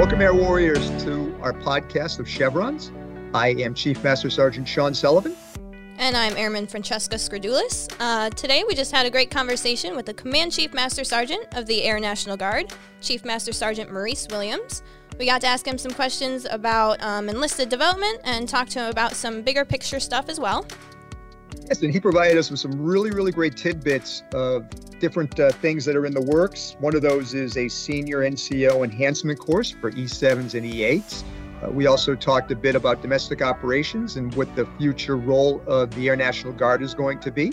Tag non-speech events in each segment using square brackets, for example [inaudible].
Welcome, Air Warriors, to our podcast of chevrons. I am Chief Master Sergeant Sean Sullivan. And I'm Airman Francesca Scridulis. Uh, today, we just had a great conversation with the Command Chief Master Sergeant of the Air National Guard, Chief Master Sergeant Maurice Williams. We got to ask him some questions about um, enlisted development and talk to him about some bigger picture stuff as well. Yes, and he provided us with some really, really great tidbits of different uh, things that are in the works. One of those is a senior NCO enhancement course for E7s and E8s. Uh, we also talked a bit about domestic operations and what the future role of the Air National Guard is going to be.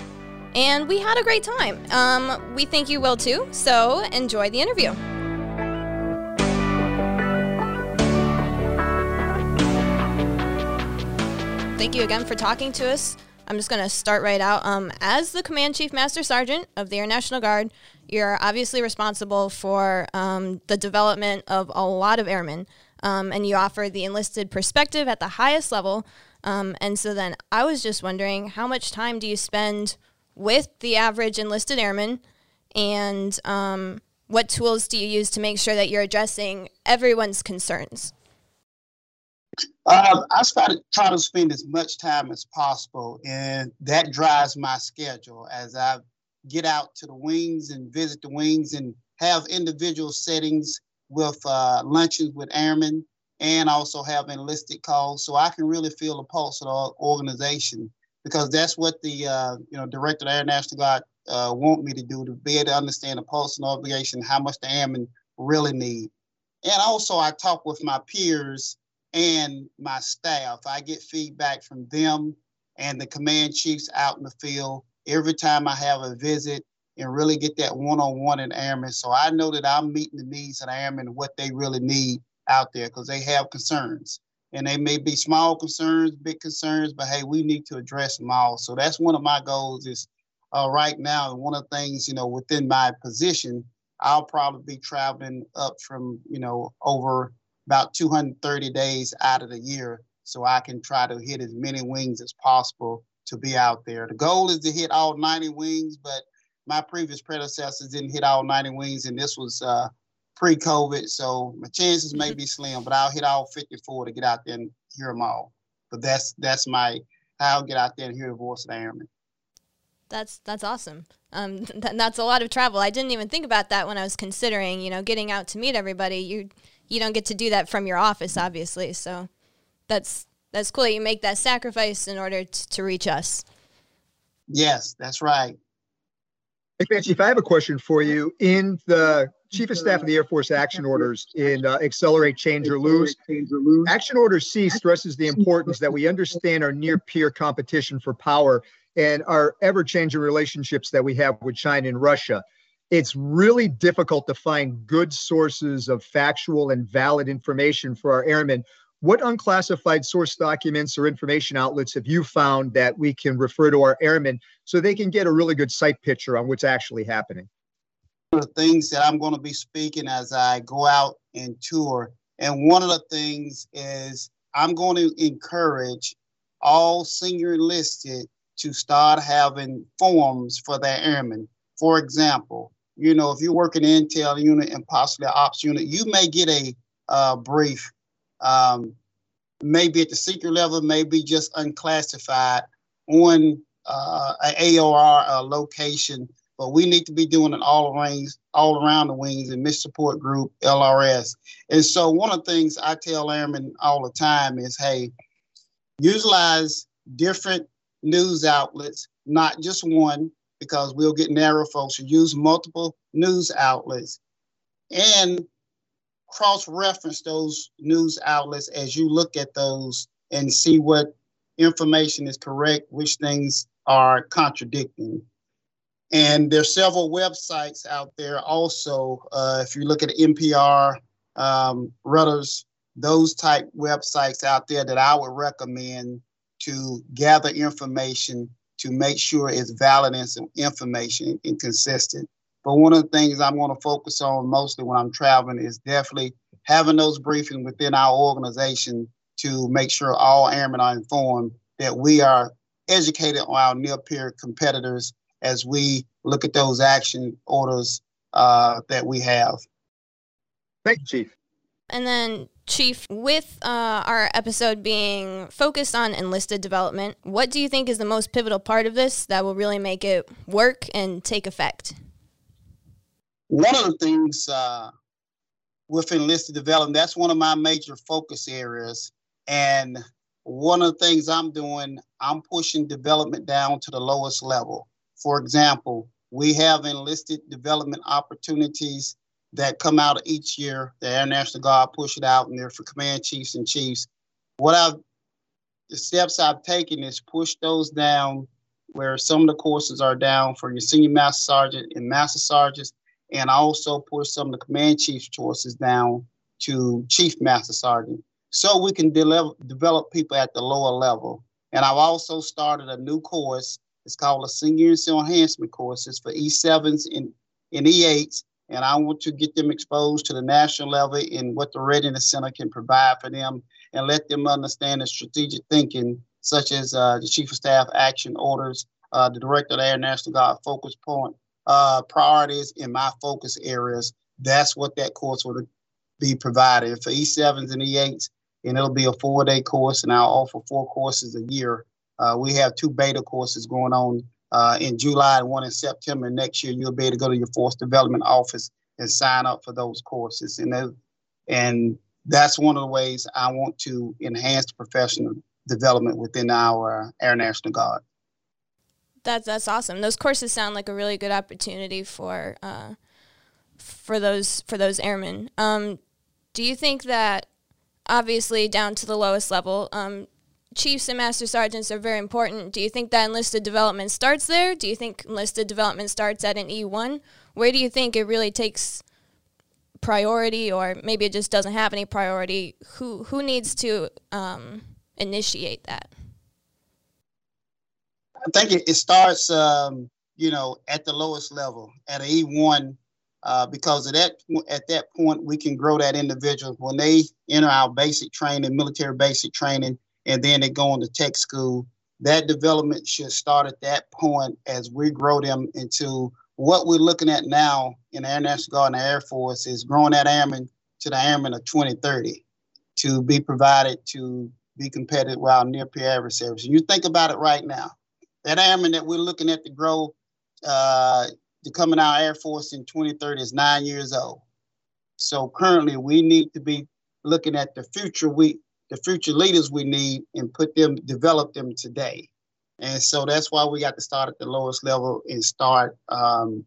And we had a great time. Um, we think you will too, so enjoy the interview. Thank you again for talking to us. I'm just going to start right out. Um, as the Command Chief Master Sergeant of the Air National Guard, you're obviously responsible for um, the development of a lot of airmen, um, and you offer the enlisted perspective at the highest level. Um, and so then I was just wondering, how much time do you spend with the average enlisted airman, and um, what tools do you use to make sure that you're addressing everyone's concerns? Um, I try to try to spend as much time as possible, and that drives my schedule. As I get out to the wings and visit the wings and have individual settings with uh, lunches with airmen and also have enlisted calls, so I can really feel the pulse of the organization because that's what the uh, you know director of the Air National Guard uh, want me to do to be able to understand the pulse the organization, how much the airmen really need, and also I talk with my peers and my staff. I get feedback from them and the command chiefs out in the field every time I have a visit and really get that one-on-one in airmen. So I know that I'm meeting the needs of the airmen and what they really need out there because they have concerns. And they may be small concerns, big concerns, but hey, we need to address them all. So that's one of my goals is uh, right now. And one of the things, you know, within my position, I'll probably be traveling up from, you know, over about 230 days out of the year so I can try to hit as many wings as possible to be out there. The goal is to hit all 90 wings, but my previous predecessors didn't hit all 90 wings, and this was uh, pre-COVID, so my chances may be slim, but I'll hit all 54 to get out there and hear them all. But that's that's my how I'll get out there and hear the voice of the airman. That's that's awesome. Um, [laughs] th- that's a lot of travel. I didn't even think about that when I was considering, you know, getting out to meet everybody. You you don't get to do that from your office, obviously. So that's that's cool. You make that sacrifice in order to, to reach us. Yes, that's right. Hey, Chief, I have a question for you. In the Chief of Staff of the Air Force action orders in uh, Accelerate, Change, or Lose, Action Order C stresses the importance that we understand our near peer competition for power and our ever changing relationships that we have with China and Russia it's really difficult to find good sources of factual and valid information for our airmen. What unclassified source documents or information outlets have you found that we can refer to our airmen so they can get a really good sight picture on what's actually happening? The things that I'm going to be speaking as I go out and tour, and one of the things is I'm going to encourage all senior enlisted to start having forms for their airmen. For example, you know, if you work in intel unit and possibly ops unit, you may get a uh, brief, um, maybe at the secret level, maybe just unclassified on uh, an AOR uh, location. But we need to be doing it all around, all around the wings and miss Support Group, LRS. And so one of the things I tell airmen all the time is, hey, utilize different news outlets, not just one because we'll get narrow folks who use multiple news outlets and cross reference those news outlets as you look at those and see what information is correct, which things are contradicting. And there's several websites out there also. Uh, if you look at NPR, um, Reuters, those type websites out there that I would recommend to gather information to make sure it's valid and some information and consistent. But one of the things I'm going to focus on mostly when I'm traveling is definitely having those briefings within our organization to make sure all airmen are informed that we are educated on our near peer competitors as we look at those action orders uh, that we have. Thank you, Chief. And then, Chief, with uh, our episode being focused on enlisted development, what do you think is the most pivotal part of this that will really make it work and take effect? One of the things uh, with enlisted development, that's one of my major focus areas. And one of the things I'm doing, I'm pushing development down to the lowest level. For example, we have enlisted development opportunities that come out each year. The Air National Guard push it out, and they're for command chiefs and chiefs. What I've the steps I've taken is push those down where some of the courses are down for your senior master sergeant and master sergeants, and I also push some of the command chiefs courses down to chief master sergeant, so we can de- develop people at the lower level. And I've also started a new course. It's called a senior NCO enhancement course. It's for E7s and, and E8s and I want to get them exposed to the national level and what the Readiness Center can provide for them and let them understand the strategic thinking, such as uh, the Chief of Staff action orders, uh, the Director of the Air National Guard focus point, uh, priorities in my focus areas. That's what that course will be provided for E7s and E8s, and it'll be a four day course, and I'll offer four courses a year. Uh, we have two beta courses going on uh, in July and one in September next year, you'll be able to go to your force development office and sign up for those courses. And, and that's one of the ways I want to enhance professional development within our Air National Guard. That's that's awesome. Those courses sound like a really good opportunity for uh, for those for those airmen. Um, do you think that obviously down to the lowest level, um, chiefs and master sergeants are very important. Do you think that enlisted development starts there? Do you think enlisted development starts at an E1? Where do you think it really takes priority, or maybe it just doesn't have any priority? Who who needs to um, initiate that? I think it, it starts, um, you know, at the lowest level, at an E1, uh, because at that at that point we can grow that individual when they enter our basic training, military basic training and then they go into tech school. That development should start at that point as we grow them into what we're looking at now in the Air National Guard and the Air Force is growing that airman to the airman of 2030 to be provided to be competitive with our near peer. And you think about it right now, that airman that we're looking at to grow uh, to come in our Air Force in 2030 is nine years old. So currently, we need to be looking at the future. We the future leaders we need and put them, develop them today. And so that's why we got to start at the lowest level and start um,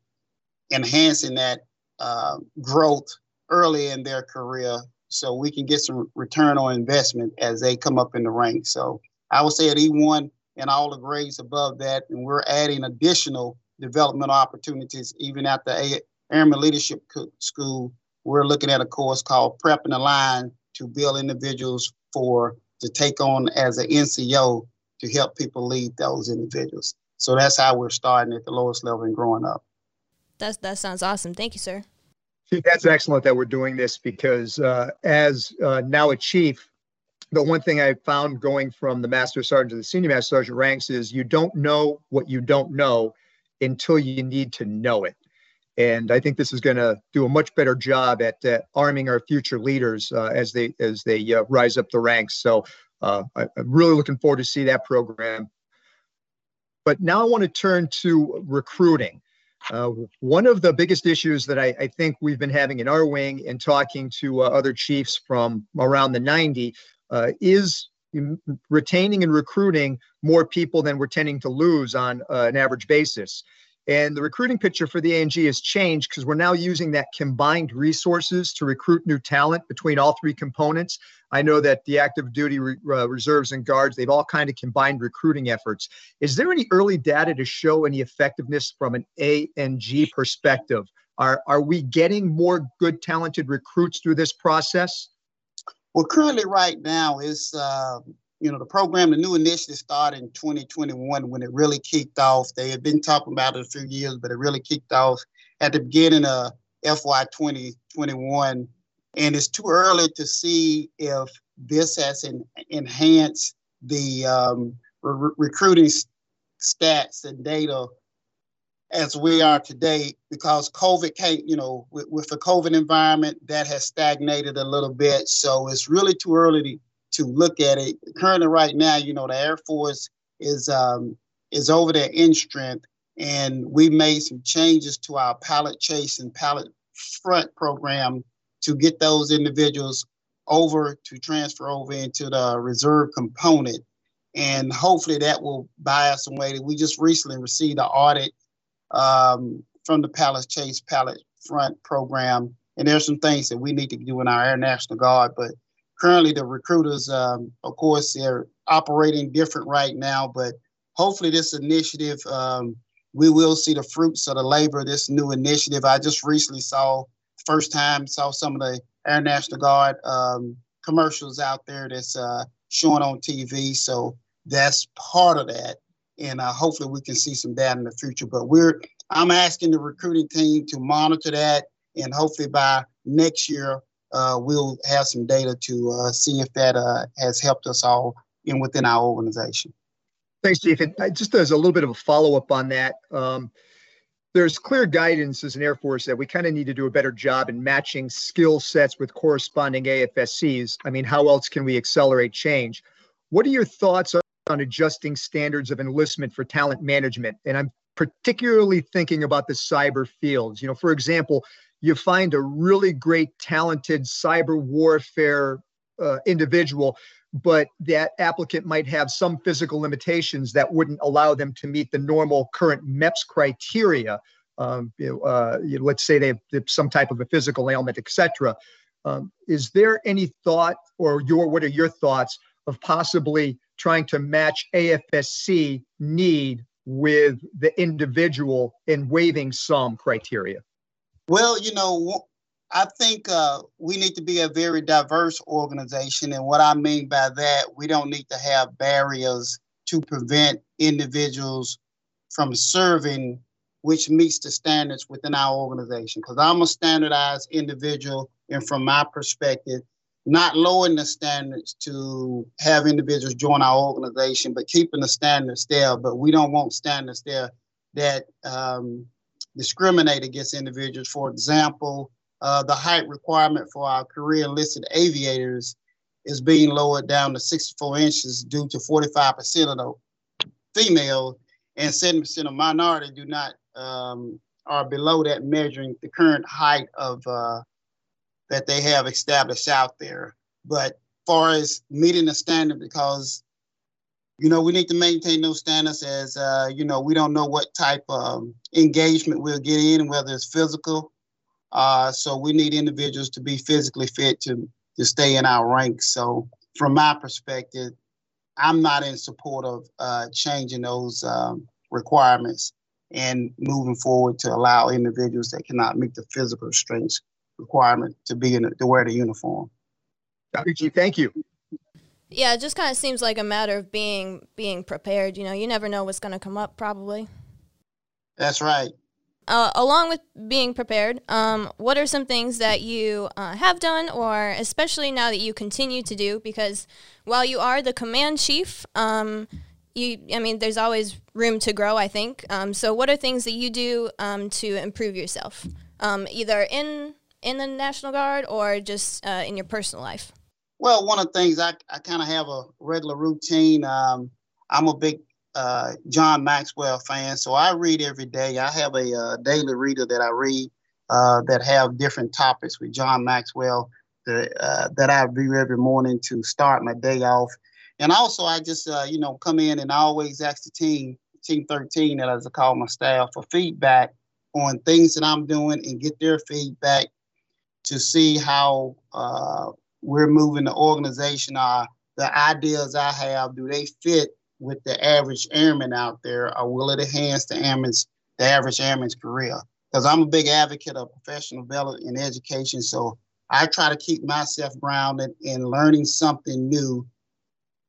enhancing that uh, growth early in their career so we can get some return on investment as they come up in the ranks. So I would say at E1 and all the grades above that, and we're adding additional developmental opportunities even at the Airman Leadership School. We're looking at a course called Prepping the Line to build individuals for to take on as an NCO to help people lead those individuals. So that's how we're starting at the lowest level and growing up. That's that sounds awesome. Thank you, sir. That's excellent that we're doing this because uh, as uh, now a chief, the one thing I found going from the master sergeant to the senior master sergeant ranks is you don't know what you don't know until you need to know it. And I think this is going to do a much better job at uh, arming our future leaders uh, as they as they uh, rise up the ranks. So uh, I, am really looking forward to see that program. But now I want to turn to recruiting. Uh, one of the biggest issues that I, I, think we've been having in our wing and talking to uh, other chiefs from around the 90 is retaining and recruiting more people than we're tending to lose on an average basis. And the recruiting picture for the ANG has changed because we're now using that combined resources to recruit new talent between all three components. I know that the active duty re- uh, reserves and guards, they've all kind of combined recruiting efforts. Is there any early data to show any effectiveness from an ANG perspective? Are, are we getting more good, talented recruits through this process? Well, currently, right now, is uh, you know, the program, the new initiative started in 2021 when it really kicked off. They had been talking about it a few years, but it really kicked off at the beginning of FY 2021. And it's too early to see if this has en- enhanced the um, re- recruiting stats and data as we are today because COVID can't, you know, with, with, the COVID environment that has stagnated a little bit. So it's really too early to, to look at it. Currently, right now, you know, the Air Force is um, is over there in strength, and we made some changes to our Palace Chase and Palace Front program to get those individuals over to transfer over into the reserve component. And hopefully that will buy us some way. That we just recently received an audit um, from the Palace Chase Palace Front program. And there's some things that we need to do in our Air National Guard. But currently, the recruiters, um, of course, they're operating different right now. But hopefully, this initiative, um, we will see the fruits of the labor. Of this new initiative, I just recently saw first time saw some of the Air National Guard um, commercials out there that's uh, showing on TV. So that's part of that and uh, hopefully we can see some data in the future. But we're I'm asking the recruiting team to monitor that, and hopefully by next year uh, we'll have some data to uh, see if that uh, has helped us all in within our organization. Thanks, Chief. And just as a little bit of a follow up on that. Um, there's clear guidance as an Air Force that we kind of need to do a better job in matching skill sets with corresponding AFSCs. I mean, how else can we accelerate change? What are your thoughts on adjusting standards of enlistment for talent management. And I'm particularly thinking about the cyber fields. You know, for example, you find a really great, talented cyber warfare uh, individual, but that applicant might have some physical limitations that wouldn't allow them to meet the normal current MEPS criteria. Um, you know, uh, you know, let's say they have some type of a physical ailment, etc. Um, is there any thought, or your what are your thoughts of possibly trying to match AFSC need with the individual in waiving some criteria? Well, you know, I think uh, we need to be a very diverse organization. And what I mean by that, we don't need to have barriers to prevent individuals from serving which meets the standards within our organization. Because I'm a standardized individual, and from my perspective, not lowering the standards to have individuals join our organization, but keeping the standards there. But we don't want standards there that um, discriminate against individuals. For example, uh, the height requirement for our career enlisted aviators is being lowered down to 64 inches due to 45% of the female and 70% of minority do not um, are below that measuring the current height of uh, that they have established out there. But far as meeting the standard, because you know we need to maintain those standards as uh, you know we don't know what type of engagement we'll get in, whether it's physical. Uh, so we need individuals to be physically fit to to stay in our ranks. So from my perspective, I'm not in support of uh, changing those um, requirements and moving forward to allow individuals that cannot meet the physical strength requirement to be in to wear the uniform. Dr. Chief, thank you. Yeah, it just kind of seems like a matter of being being prepared. You know, you never know what's going to come up. Probably. That's right. Uh, along with being prepared, um, what are some things that you uh, have done, or especially now that you continue to do? Because while you are the command chief, um, you, I mean, there's always room to grow. I think. Um, so, what are things that you do um, to improve yourself, um, either in in the National Guard or just uh, in your personal life? Well, one of the things I, I kind of have a regular routine. Um, I'm a big uh, John Maxwell fan, so I read every day. I have a uh, daily reader that I read uh, that have different topics with John Maxwell that, uh, that I read every morning to start my day off. And also, I just uh, you know come in and I always ask the team, Team 13, as I call my staff, for feedback on things that I'm doing and get their feedback to see how uh, we're moving the organization. are the ideas I have, do they fit with the average airman out there, or will it enhance the airman's the average airman's career? Because I'm a big advocate of professional development and education, so I try to keep myself grounded in learning something new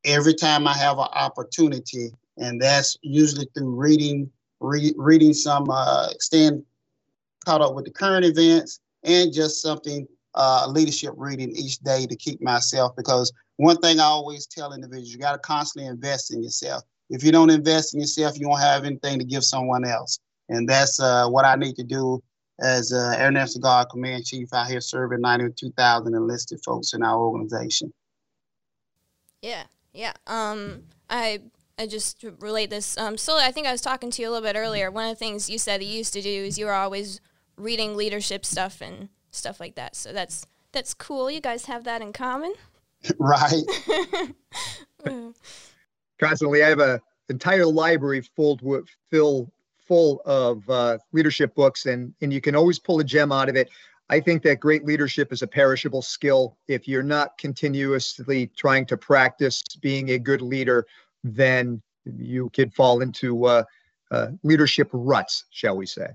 every time I have an opportunity, and that's usually through reading, re- reading some, uh, staying caught up with the current events, and just something uh, leadership reading each day to keep myself because one thing I always tell individuals, you got to constantly invest in yourself. If you don't invest in yourself, you won't have anything to give someone else. And that's uh, what I need to do as uh, Air National Guard Command Chief out here serving 92,000 enlisted folks in our organization. Yeah, yeah. Um, I I just relate this. Um, so I think I was talking to you a little bit earlier. One of the things you said you used to do is you were always reading leadership stuff and stuff like that. So that's that's cool. You guys have that in common. [laughs] right. [laughs] Constantly, I have a entire library full with fill full of uh, leadership books, and and you can always pull a gem out of it. I think that great leadership is a perishable skill. If you're not continuously trying to practice being a good leader, then you could fall into uh, uh, leadership ruts, shall we say.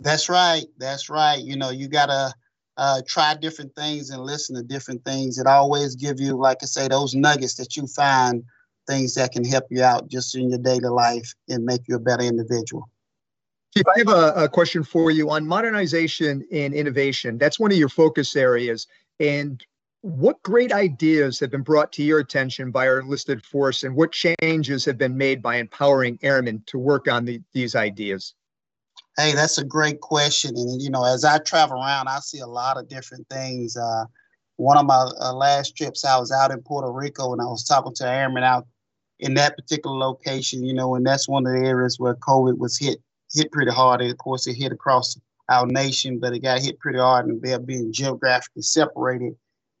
That's right. That's right. You know, you got to uh, try different things and listen to different things. It always give you, like I say, those nuggets that you find, things that can help you out just in your daily life and make you a better individual. Chief, I have a, a question for you on modernization and innovation. That's one of your focus areas. And what great ideas have been brought to your attention by our enlisted force, and what changes have been made by empowering airmen to work on the, these ideas? Hey, that's a great question. And, you know, as I travel around, I see a lot of different things. Uh, one of my uh, last trips, I was out in Puerto Rico and I was talking to airmen out in that particular location, you know, and that's one of the areas where COVID was hit hit pretty hard. And of course, it hit across our nation, but it got hit pretty hard and they're being geographically separated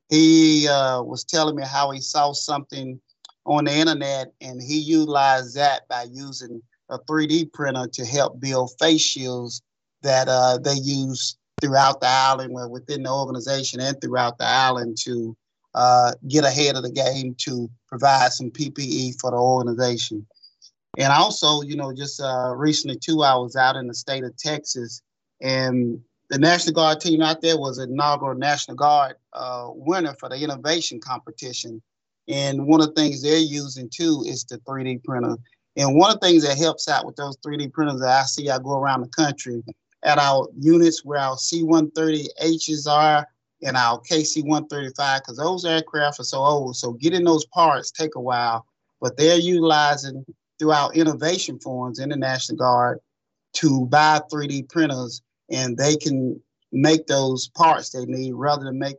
he uh, was telling me how he saw something on the internet and he utilized that by using a 3D printer to help build face shields that uh, they use throughout the island, well, within the organization and throughout the island to uh, get ahead of the game to provide some PPE for the organization. And also, you know, just uh, recently too, I was out in the state of Texas and the National Guard team out there was inaugural National Guard uh, winner for the innovation competition. And one of the things they're using too is the 3D printer. And one of the things that helps out with those 3D printers that I see I go around the country at our units where our C-130Hs are and our KC-135, because those aircraft are so old. So getting those parts take a while, but they're utilizing through our innovation forums in the National Guard to buy 3D printers and they can make those parts they need rather than make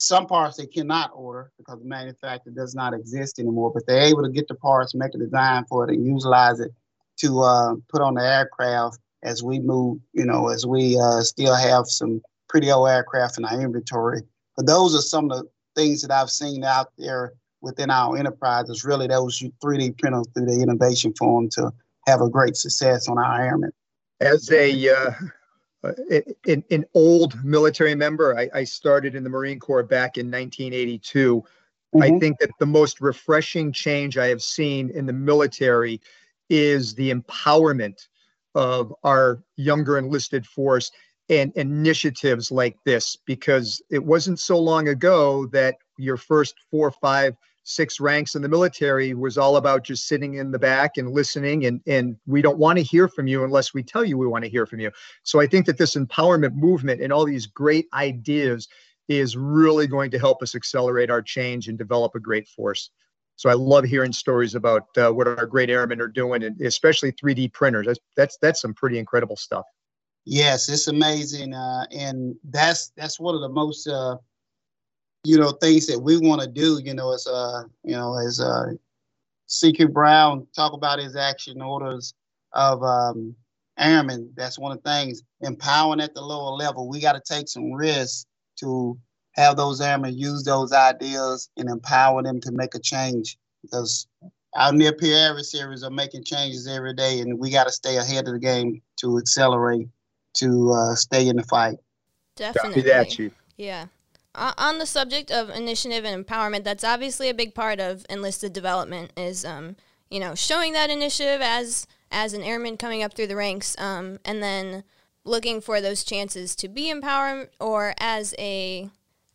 some parts they cannot order because the manufacturer does not exist anymore, but they're able to get the parts, make a design for it, and utilize it to uh, put on the aircraft as we move, you know, as we uh, still have some pretty old aircraft in our inventory. But those are some of the things that I've seen out there within our enterprise is really those 3D printers through the innovation forum to have a great success on our airmen as a uh, an, an, old military member, I, I, started in the Marine Corps back in 1982. Mm-hmm. I think that the most refreshing change I have seen in the military is the empowerment of our younger enlisted force and initiatives like this, because it wasn't so long ago that your first four, or five, six ranks in the military was all about just sitting in the back and listening and and we don't want to hear from you unless we tell you we want to hear from you. So i think that this empowerment movement and all these great ideas is really going to help us accelerate our change and develop a great force. So i love hearing stories about uh, what our great airmen are doing and especially 3d printers. That's that's, that's some pretty incredible stuff. Yes it's amazing uh, and that's that's one of the most uh, you know, things that we want to do, you know, as uh, you know, as uh CQ Brown talk about his action orders of um airmen. That's one of the things. Empowering at the lower level. We got to take some risks to have those airmen use those ideas and empower them to make a change because our near peer adversaries are making changes every day and we got to stay ahead of the game to accelerate to uh, stay in the fight definitely that, Chief. yeah on the subject of initiative and empowerment, that's obviously a big part of enlisted development. Is um, you know showing that initiative as as an airman coming up through the ranks, um, and then looking for those chances to be empowered or as a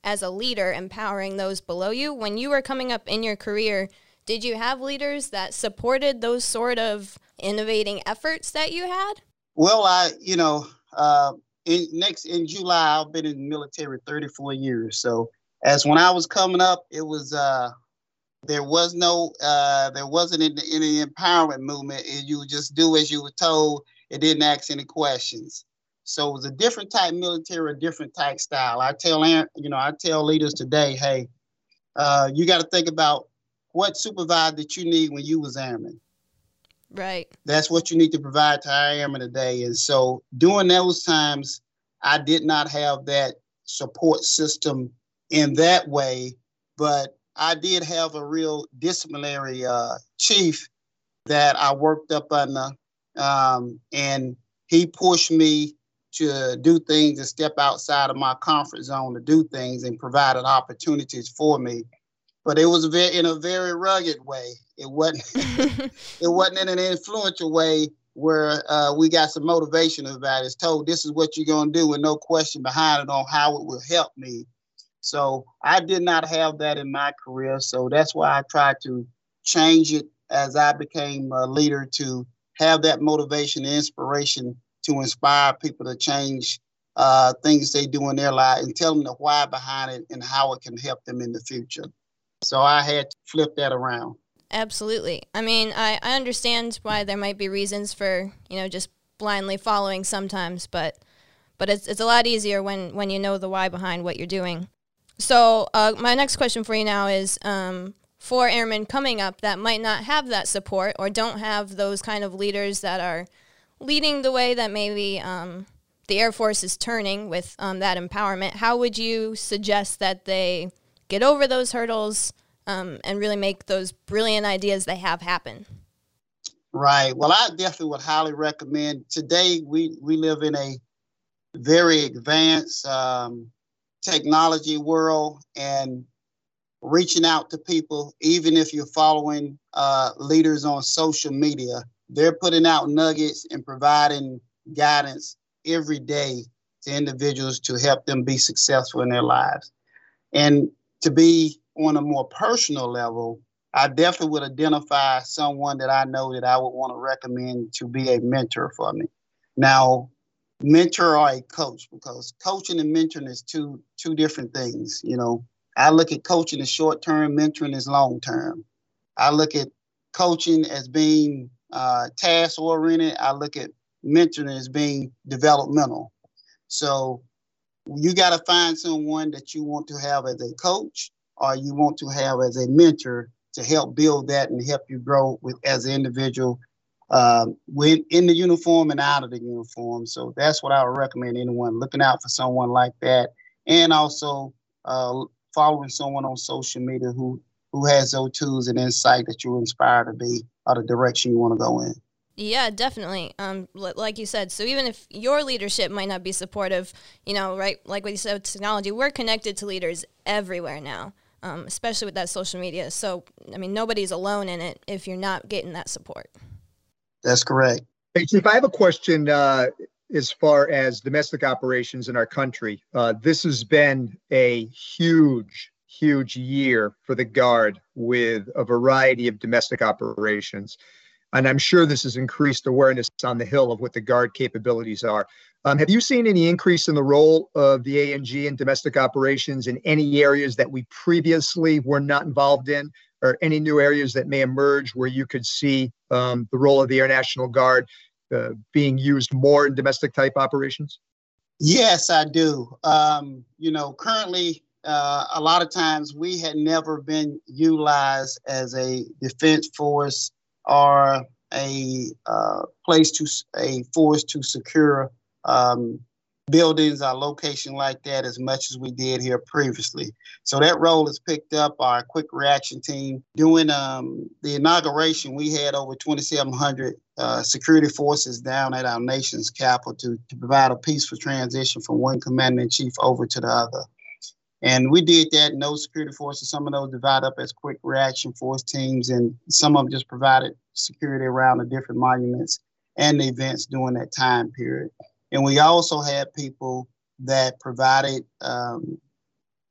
as a leader empowering those below you. When you were coming up in your career, did you have leaders that supported those sort of innovating efforts that you had? Well, I you know. Uh, in next in July, I've been in the military 34 years. So as when I was coming up, it was uh there was no uh there wasn't any, empowerment movement. You just do as you were told. It didn't ask any questions. So it was a different type military, a different type style. I tell you know, I tell leaders today, hey, uh, you got to think about what supervisor that you need when you was airman. Right. That's what you need to provide to our airmen today. And so during those times, I did not have that support system in that way, but I did have a real disciplinary uh, chief that I worked up under, um, and he pushed me to do things and step outside of my comfort zone to do things and provided opportunities for me. But it was very, in a very rugged way. It wasn't [laughs] [laughs] it wasn't in an influential way where uh, we got some motivation about it. It's told this is what you're gonna do with no question behind it on how it will help me. So I did not have that in my career. So that's why I tried to change it as I became a leader to have that motivation and inspiration to inspire people to change uh, things they do in their life and tell them the why behind it and how it can help them in the future. So I had to flip that around. Absolutely. I mean, I, I understand why there might be reasons for, you know, just blindly following sometimes, but but it's, it's a lot easier when, when you know the why behind what you're doing. So uh, my next question for you now is um, for airmen coming up that might not have that support or don't have those kind of leaders that are leading the way that maybe um, the Air Force is turning with um, that empowerment, how would you suggest that they get over those hurdles um, and really make those brilliant ideas they have happen. Right. Well, I definitely would highly recommend. Today, we we live in a very advanced um, technology world, and reaching out to people, even if you're following uh, leaders on social media, they're putting out nuggets and providing guidance every day to individuals to help them be successful in their lives. And to be on a more personal level, I definitely would identify someone that I know that I would want to recommend to be a mentor for me. Now, mentor or a coach, because coaching and mentoring is two two different things. You know, I look at coaching as short term, mentoring as long term. I look at coaching as being uh, task oriented. I look at mentoring as being developmental. So you got to find someone that you want to have as a coach or you want to have as a mentor to help build that and help you grow with as an individual when in the uniform and out of the uniform. So that's what I would recommend anyone looking out for someone like that, and also uh, following someone on social media who who has those tools and insight that you inspire to be or the direction you want to go in. Yeah, definitely. Um, like you said, so even if your leadership might not be supportive, you know, right? Like what you said technology, we're connected to leaders everywhere now, um, especially with that social media. So, I mean, nobody's alone in it if you're not getting that support. That's correct. Hey, Chief, I have a question uh, as far as domestic operations in our country. Uh, this has been a huge, huge year for the Guard with a variety of domestic operations and I'm sure this has increased awareness on the Hill of what the Guard capabilities are. Um, have you seen any increase in the role of the ANG in domestic operations in any areas that we previously were not involved in, or any new areas that may emerge where you could see um, the role of the Air National Guard uh, being used more in domestic type operations? Yes, I do. Um, you know, currently, uh, a lot of times we had never been utilized as a defense force or a uh, place to a force to secure um, buildings or location like that as much as we did here previously. So that role is picked up our quick reaction team. During um, the inauguration, we had over 2,700 uh, security forces down at our nation's capital to, to provide a peaceful transition from one commander in chief over to the other. And we did that those security forces. Some of those divided up as quick reaction force teams, and some of them just provided security around the different monuments and the events during that time period. And we also had people that provided um,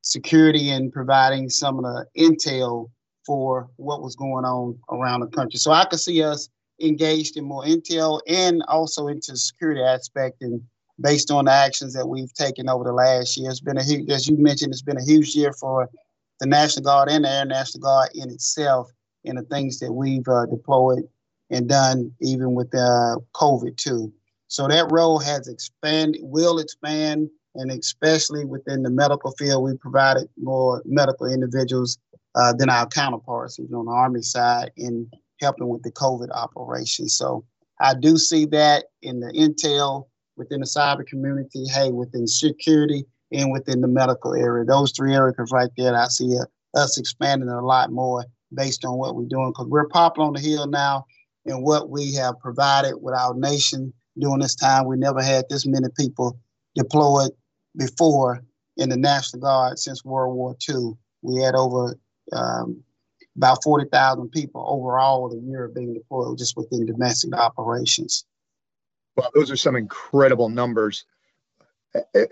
security and providing some of the intel for what was going on around the country. So I could see us engaged in more intel and also into security aspect and based on the actions that we've taken over the last year. It's been a huge, as you mentioned, it's been a huge year for the National Guard and the Air National Guard in itself, and the things that we've uh, deployed and done, even with uh, COVID too. So that role has expanded, will expand, and especially within the medical field, we provided more medical individuals uh, than our counterparts, even on the Army side, in helping with the COVID operation. So I do see that in the intel within the cyber community, hey, within security and within the medical area. Those three areas right there, I see uh, us expanding a lot more based on what we're doing because we're popping on the hill now and what we have provided with our nation during this time. We never had this many people deployed before in the National Guard since World War II. We had over um, about 40,000 people overall the year being deployed just within domestic operations. Well, those are some incredible numbers.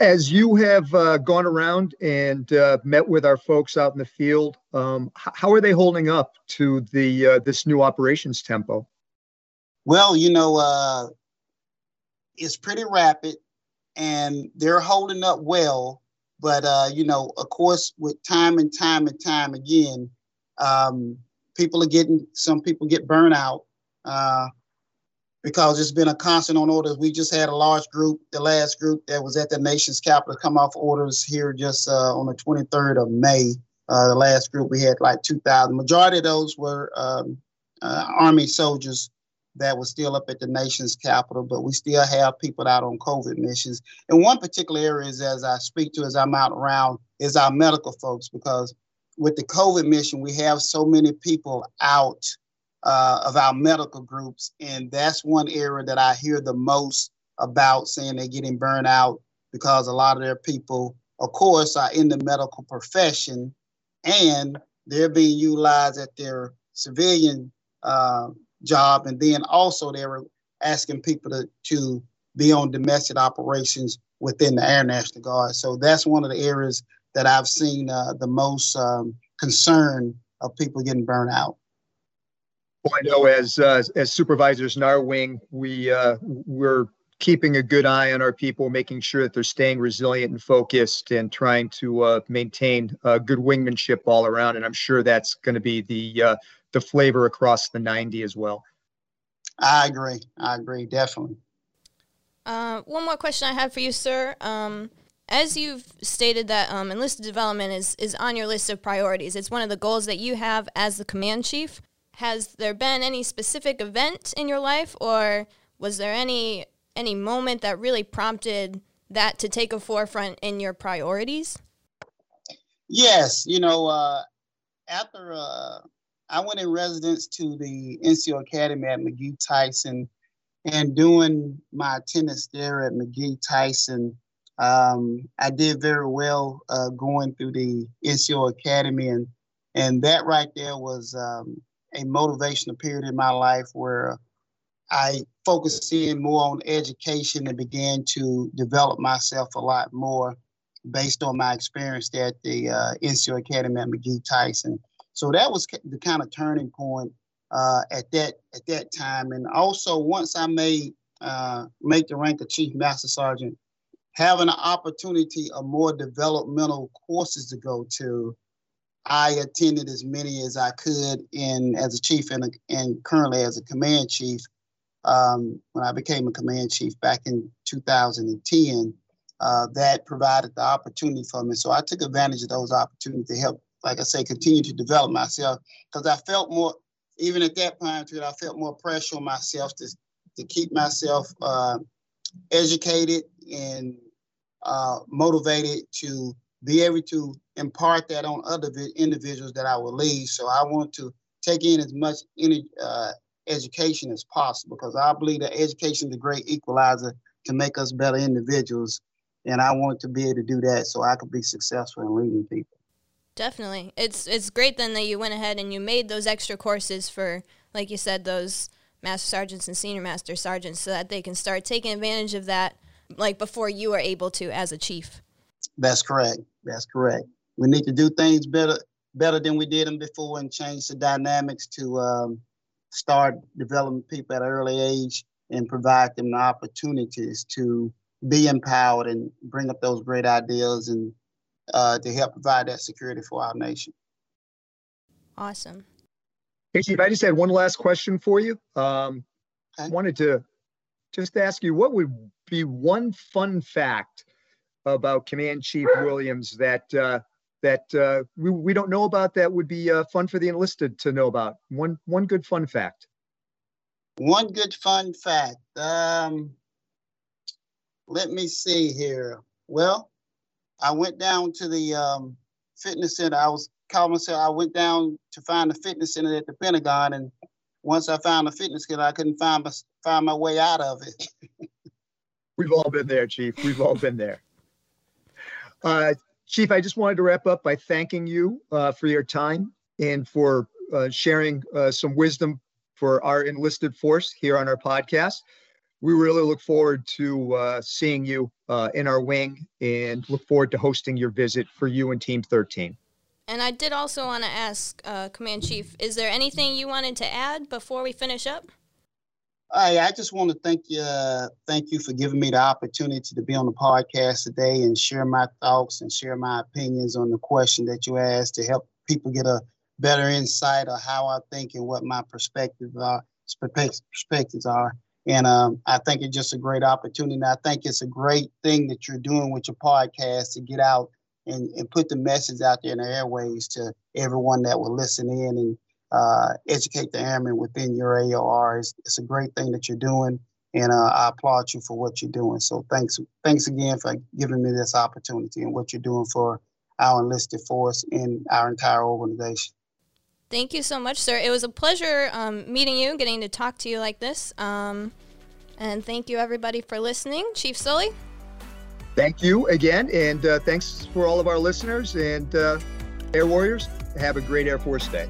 As you have uh, gone around and uh, met with our folks out in the field, um, how are they holding up to the uh, this new operations tempo? Well, you know, it's pretty rapid, and they're holding up well. But uh, you know, of course, with time and time and time again, um, people are getting some people get burnout uh, because it's been a constant on orders. We just had a large group, the last group that was at the nation's capital, come off orders here just uh, on the 23rd of May. Uh, the last group we had like 2,000. Majority of those were um, uh, Army soldiers that was still up at the nation's capital, but we still have people out on COVID missions. And one particular area is as I speak to as I'm out around is our medical folks because with the COVID mission, we have so many people out uh, of our medical groups, and that's one area that I hear the most about saying they're getting burned out because a lot of their people, of course, are in the medical profession, and they're being utilized at their civilian uh, job, and then also they were asking people to to be on domestic operations within the Air National Guard. So that's one of the areas that I've seen uh, the most um, concern of people getting burned out. Well, I know as uh, as supervisors in our wing, we uh, we're keeping a good eye on our people, making sure that they're staying resilient and focused, and trying to uh, maintain uh, good wingmanship all around. And I'm sure that's going to be the uh, the flavor across the 90 as well. I agree. I agree. Definitely. Uh, one more question I have for you, sir. Um, as you've stated that um, enlisted development is, is on your list of priorities, it's one of the goals that you have as the command chief. Has there been any specific event in your life, or was there any any moment that really prompted that to take a forefront in your priorities? Yes, you know, uh, after uh, I went in residence to the NCO Academy at McGhee Tyson, and doing my attendance there at McGhee Tyson, um, I did very well uh, going through the NCO Academy, and and that right there was um, a motivational period in my life where I focused in more on education and began to develop myself a lot more based on my experience at the uh, NCO Academy at McGhee Tyson. So that was the kind of turning point uh, at that at that time. And also once I made uh, make the rank of Chief Master Sergeant, having an opportunity of more developmental courses to go to, I attended as many as I could in as a chief and, a, and currently as a command chief. Um, when I became a command chief back in 2010, uh, that provided the opportunity for me. So I took advantage of those opportunities to help, like I say, continue to develop myself because I felt more, even at that time, I felt more pressure on myself to, to keep myself uh, educated and uh, motivated to be able to impart that on other individuals that I will lead. So I want to take in as much any, uh, education as possible because I believe that education is a great equalizer to make us better individuals. And I want to be able to do that so I can be successful in leading people. Definitely. It's it's great then that you went ahead and you made those extra courses for like you said those master sergeants and senior master sergeants so that they can start taking advantage of that like before you were able to as a chief. That's correct. That's correct. We need to do things better better than we did them before and change the dynamics to um, start developing people at an early age and provide them the opportunities to be empowered and bring up those great ideas and uh, to help provide that security for our nation. Awesome. Hey, Chief, I just had one last question for you. Um, okay. wanted to just ask you what would be one fun fact about Command Chief Williams that uh, that uh, we, we don't know about that would be uh, fun for the enlisted to know about? One one good fun fact. One good fun fact. Um, let me see here. Well, I went down to the um, fitness center. I was calling myself. I went down to find the fitness center at the Pentagon, and once I found the fitness center, I couldn't find my, find my way out of it. [laughs] We've all been there, Chief. We've all been there. Uh, Chief, I just wanted to wrap up by thanking you uh, for your time and for uh, sharing uh, some wisdom for our enlisted force here on our podcast. We really look forward to uh, seeing you uh, in our wing and look forward to hosting your visit for you and Team 13. And I did also want to ask uh, Command Chief, is there anything you wanted to add before we finish up? Hi, I just want to thank you, uh, thank you for giving me the opportunity to be on the podcast today and share my thoughts and share my opinions on the question that you asked to help people get a better insight of how I think and what my perspectives are. Perspectives are, and um, I think it's just a great opportunity. And I think it's a great thing that you're doing with your podcast to get out and, and put the message out there in the airways to everyone that will listen in and uh, educate the airmen within your AOR. It's, it's, a great thing that you're doing, and uh, I applaud you for what you're doing. So thanks, thanks again for giving me this opportunity and what you're doing for our enlisted force and our entire organization. Thank you so much, sir. It was a pleasure um, meeting you, getting to talk to you like this. Um, and thank you, everybody, for listening. Chief Sully. Thank you again, and uh, thanks for all of our listeners and uh, Air Warriors. Have a great Air Force Day.